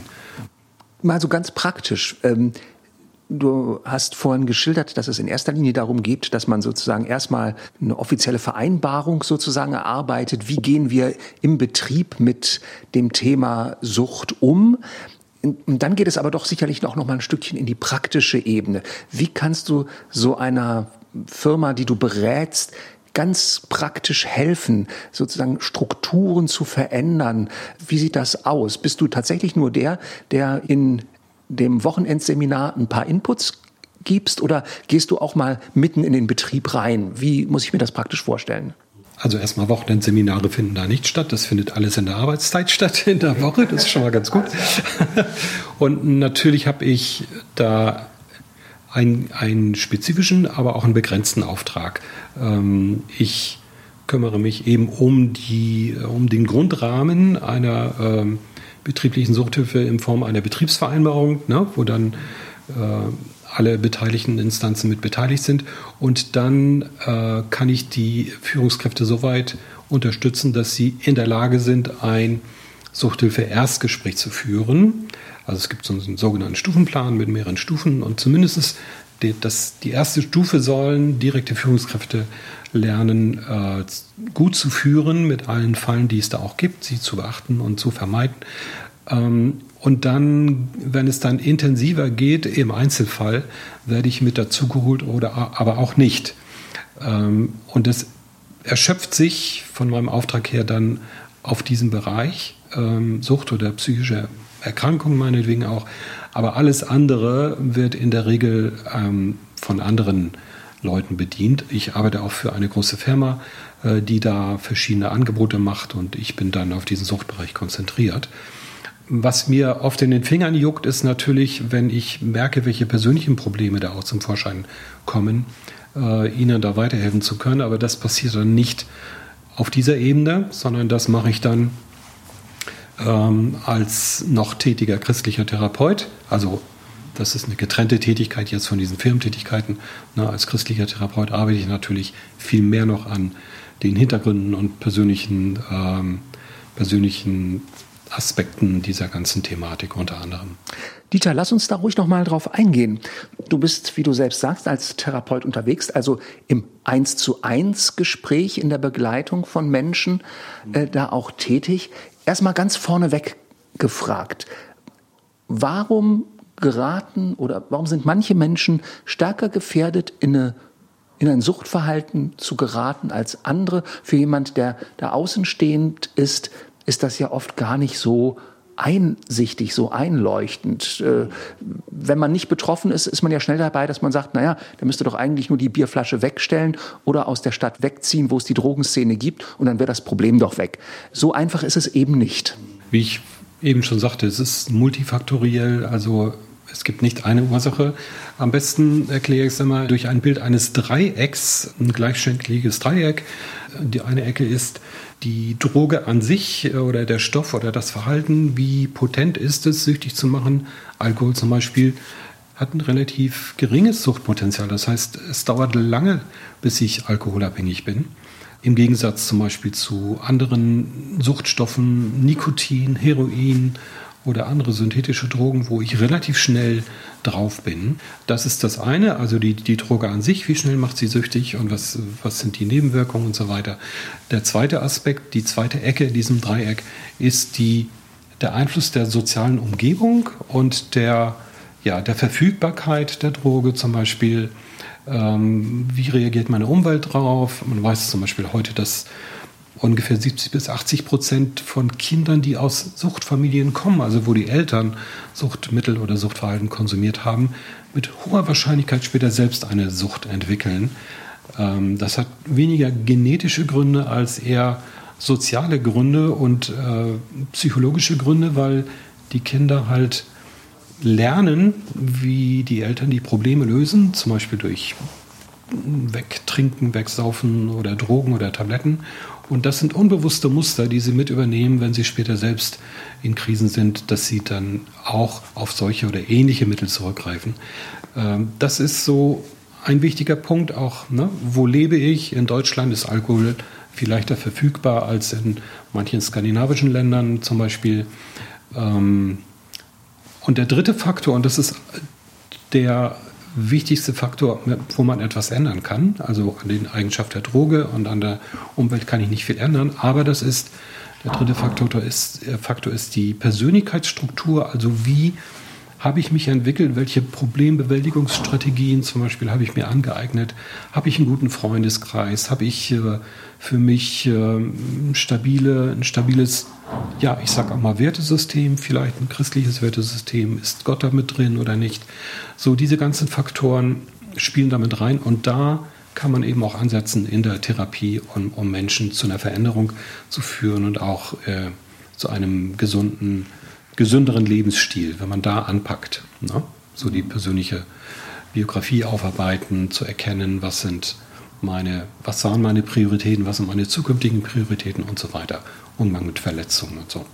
Mal so ganz praktisch. Ähm, du hast vorhin geschildert, dass es in erster Linie darum geht, dass man sozusagen erstmal eine offizielle Vereinbarung sozusagen erarbeitet. Wie gehen wir im Betrieb mit dem Thema Sucht um? Und dann geht es aber doch sicherlich noch mal ein Stückchen in die praktische Ebene. Wie kannst du so einer Firma, die du berätst, ganz praktisch helfen, sozusagen Strukturen zu verändern? Wie sieht das aus? Bist du tatsächlich nur der, der in dem Wochenendseminar ein paar Inputs gibst oder gehst du auch mal mitten in den Betrieb rein? Wie muss ich mir das praktisch vorstellen? Also erstmal Wochenendseminare finden da nicht statt. Das findet alles in der Arbeitszeit statt, in der Woche. Das ist schon mal ganz gut. Und natürlich habe ich da einen, einen spezifischen, aber auch einen begrenzten Auftrag. Ähm, ich kümmere mich eben um, die, um den Grundrahmen einer ähm, betrieblichen Suchthilfe in Form einer Betriebsvereinbarung, ne, wo dann äh, alle beteiligten Instanzen mit beteiligt sind. Und dann äh, kann ich die Führungskräfte so weit unterstützen, dass sie in der Lage sind, ein Suchthilfe-Erstgespräch zu führen. Also es gibt so einen sogenannten Stufenplan mit mehreren Stufen und zumindest die, das, die erste Stufe sollen direkte Führungskräfte lernen, äh, gut zu führen mit allen Fallen, die es da auch gibt, sie zu beachten und zu vermeiden. Ähm, und dann, wenn es dann intensiver geht, im Einzelfall, werde ich mit dazugeholt oder aber auch nicht. Ähm, und das erschöpft sich von meinem Auftrag her dann auf diesen Bereich, ähm, Sucht oder psychische Erkrankung meinetwegen auch. Aber alles andere wird in der Regel ähm, von anderen Leuten bedient. Ich arbeite auch für eine große Firma, äh, die da verschiedene Angebote macht und ich bin dann auf diesen Suchtbereich konzentriert. Was mir oft in den Fingern juckt, ist natürlich, wenn ich merke, welche persönlichen Probleme da auch zum Vorschein kommen, äh, ihnen da weiterhelfen zu können. Aber das passiert dann nicht auf dieser Ebene, sondern das mache ich dann ähm, als noch tätiger christlicher Therapeut. Also das ist eine getrennte Tätigkeit jetzt von diesen Firmentätigkeiten. Na, als christlicher Therapeut arbeite ich natürlich viel mehr noch an den Hintergründen und persönlichen, ähm, persönlichen Aspekten dieser ganzen Thematik unter anderem. Dieter, lass uns da ruhig noch mal drauf eingehen. Du bist, wie du selbst sagst, als Therapeut unterwegs, also im Eins zu eins Gespräch in der Begleitung von Menschen äh, da auch tätig. Erstmal ganz vorneweg gefragt. Warum geraten oder warum sind manche Menschen stärker gefährdet, in, eine, in ein Suchtverhalten zu geraten als andere? Für jemand, der da außenstehend ist, ist das ja oft gar nicht so einsichtig, so einleuchtend. Äh, wenn man nicht betroffen ist, ist man ja schnell dabei, dass man sagt, naja, der müsste doch eigentlich nur die Bierflasche wegstellen oder aus der Stadt wegziehen, wo es die Drogenszene gibt und dann wäre das Problem doch weg. So einfach ist es eben nicht. Wie ich eben schon sagte, es ist multifaktoriell, also es gibt nicht eine Ursache. Am besten erkläre ich es einmal durch ein Bild eines Dreiecks, ein gleichschenkliges Dreieck. Die eine Ecke ist die Droge an sich oder der Stoff oder das Verhalten. Wie potent ist es, süchtig zu machen? Alkohol zum Beispiel hat ein relativ geringes Suchtpotenzial. Das heißt, es dauert lange, bis ich alkoholabhängig bin. Im Gegensatz zum Beispiel zu anderen Suchtstoffen, Nikotin, Heroin oder andere synthetische Drogen, wo ich relativ schnell drauf bin. Das ist das eine, also die, die Droge an sich, wie schnell macht sie süchtig und was, was sind die Nebenwirkungen und so weiter. Der zweite Aspekt, die zweite Ecke in diesem Dreieck ist die, der Einfluss der sozialen Umgebung und der, ja, der Verfügbarkeit der Droge, zum Beispiel ähm, wie reagiert meine Umwelt drauf. Man weiß zum Beispiel heute, dass ungefähr 70 bis 80 Prozent von Kindern, die aus Suchtfamilien kommen, also wo die Eltern Suchtmittel oder Suchtverhalten konsumiert haben, mit hoher Wahrscheinlichkeit später selbst eine Sucht entwickeln. Ähm, das hat weniger genetische Gründe als eher soziale Gründe und äh, psychologische Gründe, weil die Kinder halt lernen, wie die Eltern die Probleme lösen, zum Beispiel durch Wegtrinken, Wegsaufen oder Drogen oder Tabletten und das sind unbewusste Muster, die sie mit übernehmen, wenn sie später selbst in Krisen sind, dass sie dann auch auf solche oder ähnliche Mittel zurückgreifen. Ähm, das ist so ein wichtiger Punkt auch. Ne? Wo lebe ich? In Deutschland ist Alkohol viel leichter verfügbar als in manchen skandinavischen Ländern zum Beispiel. Ähm, und der dritte Faktor, und das ist der wichtigste Faktor, wo man etwas ändern kann. Also an den Eigenschaften der Droge und an der Umwelt kann ich nicht viel ändern. Aber das ist, der dritte Faktor ist, äh, Faktor ist die Persönlichkeitsstruktur. Also wie habe ich mich entwickelt? Welche Problembewältigungsstrategien zum Beispiel habe ich mir angeeignet? Habe ich einen guten Freundeskreis? Habe ich äh, für mich äh, stabile, ein stabiles ja, ich sage auch mal Wertesystem, vielleicht ein christliches Wertesystem, ist Gott da mit drin oder nicht. So diese ganzen Faktoren spielen damit rein und da kann man eben auch ansetzen in der Therapie, um, um Menschen zu einer Veränderung zu führen und auch äh, zu einem gesunden, gesünderen Lebensstil, wenn man da anpackt. Ne? So die persönliche Biografie aufarbeiten, zu erkennen, was sind meine, was waren meine Prioritäten, was sind meine zukünftigen Prioritäten und so weiter. Umgang mit Verletzungen und so.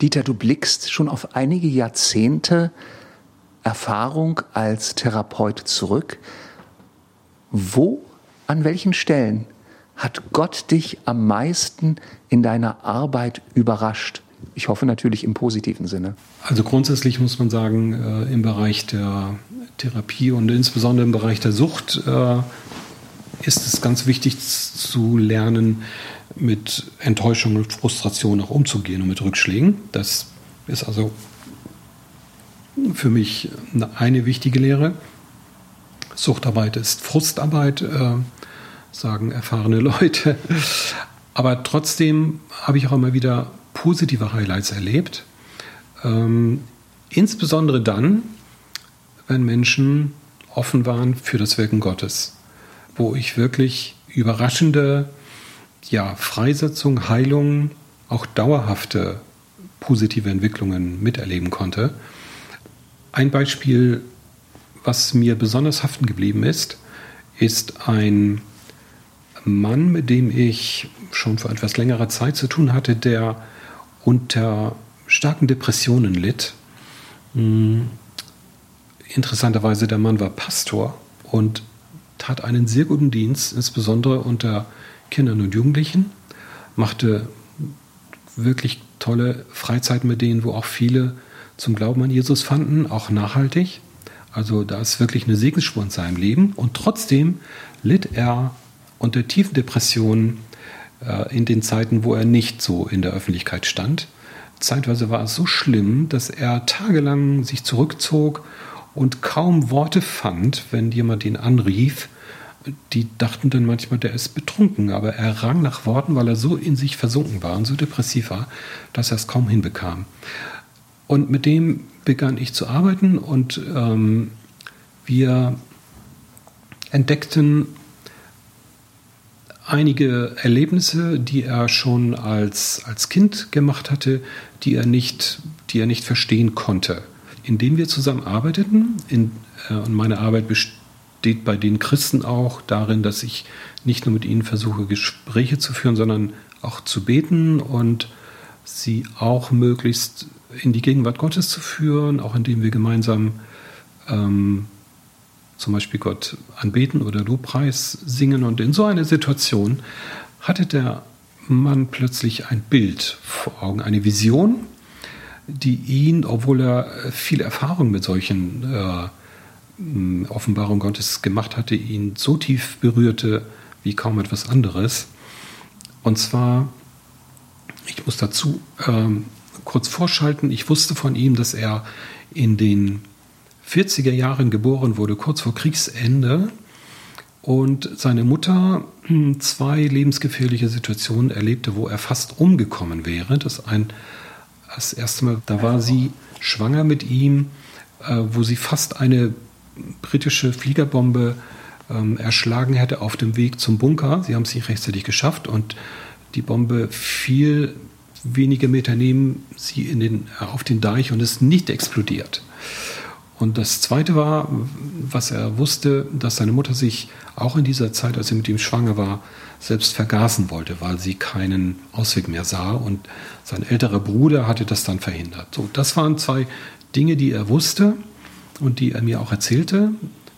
Dieter, du blickst schon auf einige Jahrzehnte Erfahrung als Therapeut zurück. Wo, an welchen Stellen hat Gott dich am meisten in deiner Arbeit überrascht? Ich hoffe natürlich im positiven Sinne. Also grundsätzlich muss man sagen, äh, im Bereich der Therapie und insbesondere im Bereich der Sucht äh, ist es ganz wichtig zu lernen, mit Enttäuschung und Frustration auch umzugehen und mit Rückschlägen. Das ist also für mich eine wichtige Lehre. Suchtarbeit ist Frustarbeit, äh, sagen erfahrene *laughs* Leute. Aber trotzdem habe ich auch immer wieder positive Highlights erlebt. Ähm, insbesondere dann, wenn Menschen offen waren für das Wirken Gottes wo ich wirklich überraschende ja, Freisetzung, Heilung, auch dauerhafte positive Entwicklungen miterleben konnte. Ein Beispiel, was mir besonders haften geblieben ist, ist ein Mann, mit dem ich schon vor etwas längerer Zeit zu tun hatte, der unter starken Depressionen litt. Hm, interessanterweise, der Mann war Pastor und tat einen sehr guten Dienst, insbesondere unter Kindern und Jugendlichen, machte wirklich tolle Freizeiten mit denen, wo auch viele zum Glauben an Jesus fanden, auch nachhaltig. Also da ist wirklich eine Segensspur in seinem Leben. Und trotzdem litt er unter tiefen Depressionen in den Zeiten, wo er nicht so in der Öffentlichkeit stand. Zeitweise war es so schlimm, dass er tagelang sich zurückzog und kaum Worte fand, wenn jemand ihn anrief. Die dachten dann manchmal, der ist betrunken, aber er rang nach Worten, weil er so in sich versunken war und so depressiv war, dass er es kaum hinbekam. Und mit dem begann ich zu arbeiten und ähm, wir entdeckten einige Erlebnisse, die er schon als, als Kind gemacht hatte, die er nicht, die er nicht verstehen konnte. Indem wir zusammen arbeiteten, in, äh, und meine Arbeit besteht bei den Christen auch darin, dass ich nicht nur mit ihnen versuche, Gespräche zu führen, sondern auch zu beten und sie auch möglichst in die Gegenwart Gottes zu führen, auch indem wir gemeinsam ähm, zum Beispiel Gott anbeten oder Lobpreis singen. Und in so einer Situation hatte der Mann plötzlich ein Bild vor Augen, eine Vision, die ihn, obwohl er viel Erfahrung mit solchen äh, Offenbarungen Gottes gemacht hatte, ihn so tief berührte wie kaum etwas anderes. Und zwar, ich muss dazu ähm, kurz vorschalten, ich wusste von ihm, dass er in den 40er Jahren geboren wurde, kurz vor Kriegsende. Und seine Mutter hm, zwei lebensgefährliche Situationen erlebte, wo er fast umgekommen wäre. Das ein das erste Mal, da war sie schwanger mit ihm, äh, wo sie fast eine britische Fliegerbombe ähm, erschlagen hätte auf dem Weg zum Bunker. Sie haben es nicht rechtzeitig geschafft und die Bombe fiel wenige Meter neben sie in den, auf den Deich und ist nicht explodiert. Und das Zweite war, was er wusste, dass seine Mutter sich auch in dieser Zeit, als sie mit ihm schwanger war, selbst vergaßen wollte, weil sie keinen Ausweg mehr sah. Und sein älterer Bruder hatte das dann verhindert. So, das waren zwei Dinge, die er wusste und die er mir auch erzählte,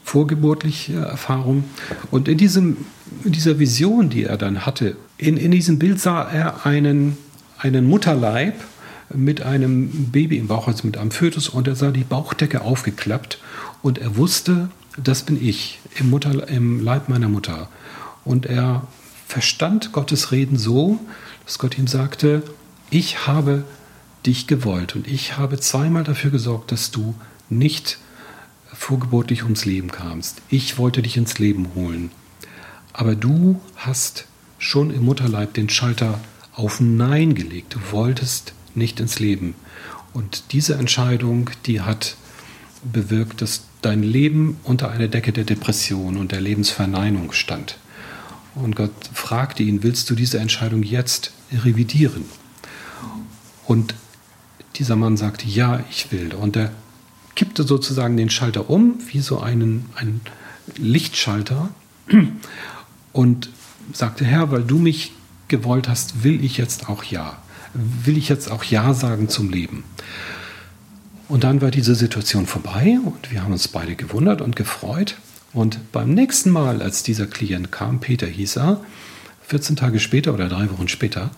vorgeburtliche Erfahrung. Und in, diesem, in dieser Vision, die er dann hatte, in, in diesem Bild sah er einen, einen Mutterleib, mit einem Baby im Bauch, also mit einem Fötus, und er sah die Bauchdecke aufgeklappt und er wusste, das bin ich im, Mutter, im Leib meiner Mutter. Und er verstand Gottes Reden so, dass Gott ihm sagte, ich habe dich gewollt und ich habe zweimal dafür gesorgt, dass du nicht vorgeburtlich ums Leben kamst. Ich wollte dich ins Leben holen. Aber du hast schon im Mutterleib den Schalter auf Nein gelegt. Du wolltest nicht ins Leben. Und diese Entscheidung, die hat bewirkt, dass dein Leben unter einer Decke der Depression und der Lebensverneinung stand. Und Gott fragte ihn, willst du diese Entscheidung jetzt revidieren? Und dieser Mann sagte, ja, ich will. Und er kippte sozusagen den Schalter um, wie so einen, einen Lichtschalter, und sagte, Herr, weil du mich gewollt hast, will ich jetzt auch ja will ich jetzt auch Ja sagen zum Leben. Und dann war diese Situation vorbei und wir haben uns beide gewundert und gefreut. Und beim nächsten Mal, als dieser Klient kam, Peter hieß er, 14 Tage später oder drei Wochen später,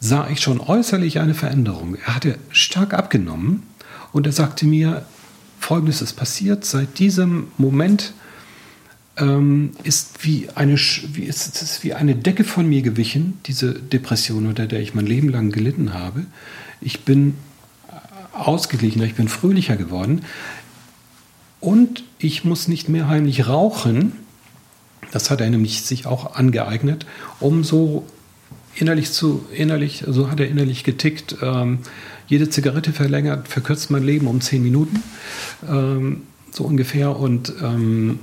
sah ich schon äußerlich eine Veränderung. Er hatte stark abgenommen und er sagte mir, Folgendes ist passiert, seit diesem Moment ähm, ist wie eine, wie ist, ist wie eine Decke von mir gewichen, diese Depression, unter der ich mein Leben lang gelitten habe. Ich bin ausgeglichener, ich bin fröhlicher geworden und ich muss nicht mehr heimlich rauchen. Das hat er nämlich sich auch angeeignet, um so innerlich zu, innerlich, so hat er innerlich getickt. Ähm, jede Zigarette verlängert, verkürzt mein Leben um zehn Minuten, ähm, so ungefähr. Und ähm,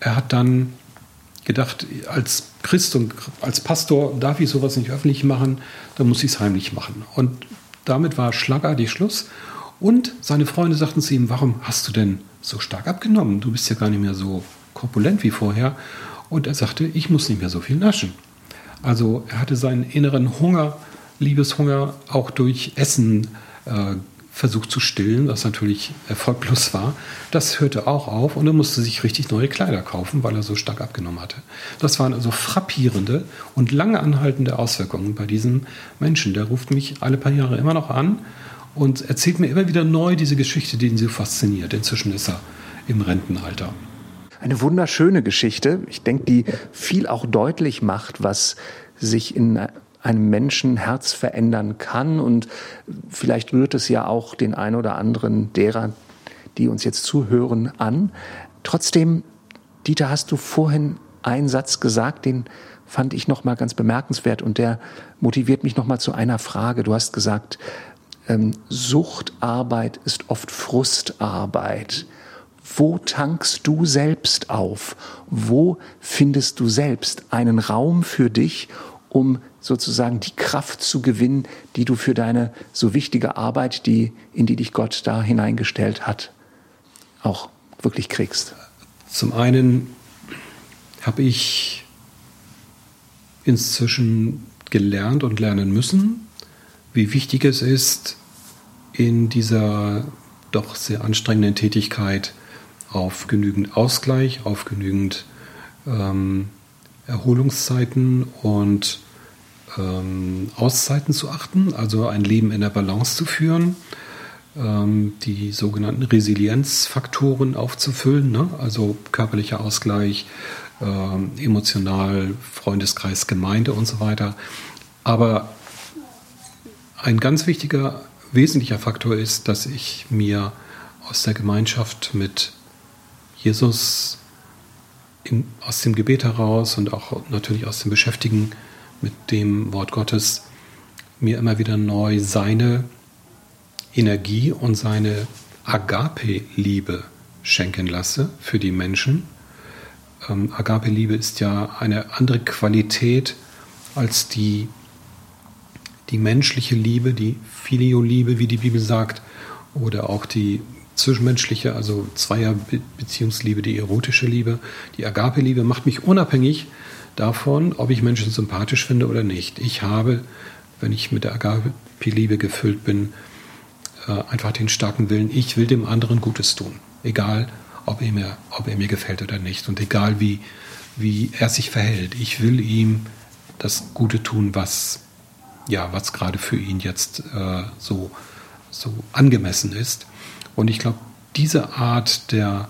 er hat dann gedacht, als Christ und als Pastor darf ich sowas nicht öffentlich machen, dann muss ich es heimlich machen. Und damit war schlagartig Schluss. Und seine Freunde sagten zu ihm, warum hast du denn so stark abgenommen? Du bist ja gar nicht mehr so korpulent wie vorher. Und er sagte, ich muss nicht mehr so viel naschen. Also er hatte seinen inneren Hunger, Liebeshunger auch durch Essen äh, versucht zu stillen, was natürlich erfolglos war. Das hörte auch auf und er musste sich richtig neue Kleider kaufen, weil er so stark abgenommen hatte. Das waren also frappierende und lange anhaltende Auswirkungen bei diesem Menschen. Der ruft mich alle paar Jahre immer noch an und erzählt mir immer wieder neu diese Geschichte, die ihn so fasziniert. Inzwischen ist er im Rentenalter. Eine wunderschöne Geschichte, ich denke, die viel auch deutlich macht, was sich in einem Menschen Herz verändern kann. Und vielleicht rührt es ja auch den ein oder anderen derer, die uns jetzt zuhören, an. Trotzdem, Dieter, hast du vorhin einen Satz gesagt, den fand ich noch mal ganz bemerkenswert und der motiviert mich noch mal zu einer Frage. Du hast gesagt, ähm, Suchtarbeit ist oft Frustarbeit. Wo tankst du selbst auf? Wo findest du selbst einen Raum für dich, um sozusagen die Kraft zu gewinnen, die du für deine so wichtige Arbeit, die, in die dich Gott da hineingestellt hat, auch wirklich kriegst? Zum einen habe ich inzwischen gelernt und lernen müssen, wie wichtig es ist, in dieser doch sehr anstrengenden Tätigkeit auf genügend Ausgleich, auf genügend ähm, Erholungszeiten und ähm, Auszeiten zu achten, also ein Leben in der Balance zu führen, ähm, die sogenannten Resilienzfaktoren aufzufüllen, ne? also körperlicher Ausgleich, ähm, emotional, Freundeskreis, Gemeinde und so weiter. Aber ein ganz wichtiger, wesentlicher Faktor ist, dass ich mir aus der Gemeinschaft mit Jesus in, aus dem Gebet heraus und auch natürlich aus dem Beschäftigen mit dem Wort Gottes mir immer wieder neu seine Energie und seine Agape-Liebe schenken lasse für die Menschen. Ähm, Agape-Liebe ist ja eine andere Qualität als die, die menschliche Liebe, die Filio-Liebe, wie die Bibel sagt, oder auch die zwischenmenschliche, also Zweierbeziehungsliebe, die erotische Liebe. Die Agape-Liebe macht mich unabhängig davon, ob ich Menschen sympathisch finde oder nicht. Ich habe, wenn ich mit der Agape-Liebe gefüllt bin, äh, einfach den starken Willen, ich will dem anderen Gutes tun. Egal, ob er mir, ob er mir gefällt oder nicht. Und egal, wie, wie er sich verhält. Ich will ihm das Gute tun, was, ja, was gerade für ihn jetzt äh, so, so angemessen ist. Und ich glaube, diese Art der,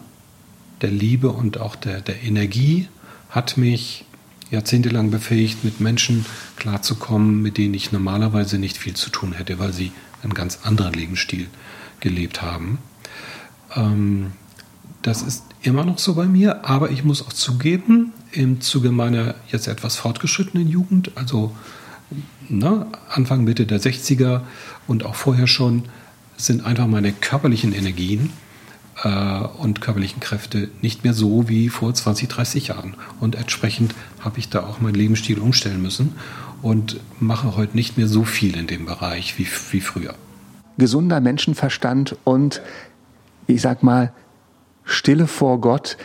der Liebe und auch der, der Energie hat mich jahrzehntelang befähigt, mit Menschen klarzukommen, mit denen ich normalerweise nicht viel zu tun hätte, weil sie einen ganz anderen Lebensstil gelebt haben. Ähm, das ist immer noch so bei mir, aber ich muss auch zugeben, im Zuge meiner jetzt etwas fortgeschrittenen Jugend, also na, Anfang, Mitte der 60er und auch vorher schon, sind einfach meine körperlichen Energien und körperlichen Kräfte nicht mehr so wie vor 20, 30 Jahren. Und entsprechend habe ich da auch meinen Lebensstil umstellen müssen und mache heute nicht mehr so viel in dem Bereich wie, wie früher. Gesunder Menschenverstand und ich sag mal, Stille vor Gott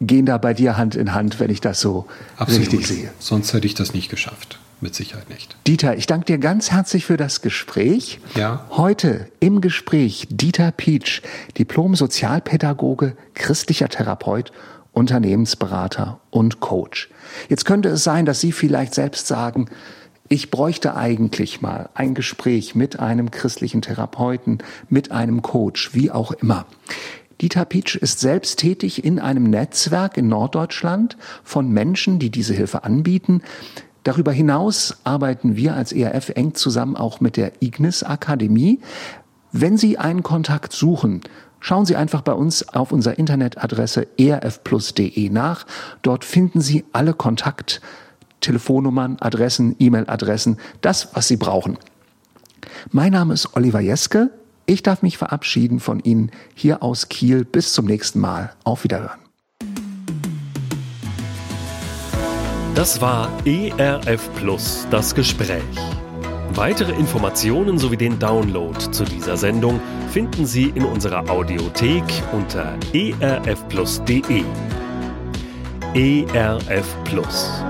gehen da bei dir Hand in Hand, wenn ich das so Absolut. richtig sehe. Sonst hätte ich das nicht geschafft mit Sicherheit nicht. Dieter, ich danke dir ganz herzlich für das Gespräch. Ja. Heute im Gespräch Dieter Pietsch, Diplom-Sozialpädagoge, christlicher Therapeut, Unternehmensberater und Coach. Jetzt könnte es sein, dass Sie vielleicht selbst sagen, ich bräuchte eigentlich mal ein Gespräch mit einem christlichen Therapeuten, mit einem Coach, wie auch immer. Dieter Pietsch ist selbst tätig in einem Netzwerk in Norddeutschland von Menschen, die diese Hilfe anbieten. Darüber hinaus arbeiten wir als ERF eng zusammen auch mit der Ignis Akademie. Wenn Sie einen Kontakt suchen, schauen Sie einfach bei uns auf unserer Internetadresse erfplus.de nach. Dort finden Sie alle Kontakt, Telefonnummern, Adressen, E-Mail-Adressen, das, was Sie brauchen. Mein Name ist Oliver Jeske. Ich darf mich verabschieden von Ihnen hier aus Kiel. Bis zum nächsten Mal. Auf Wiederhören. Das war ERF Plus, das Gespräch. Weitere Informationen sowie den Download zu dieser Sendung finden Sie in unserer Audiothek unter erfplus.de. ERF Plus.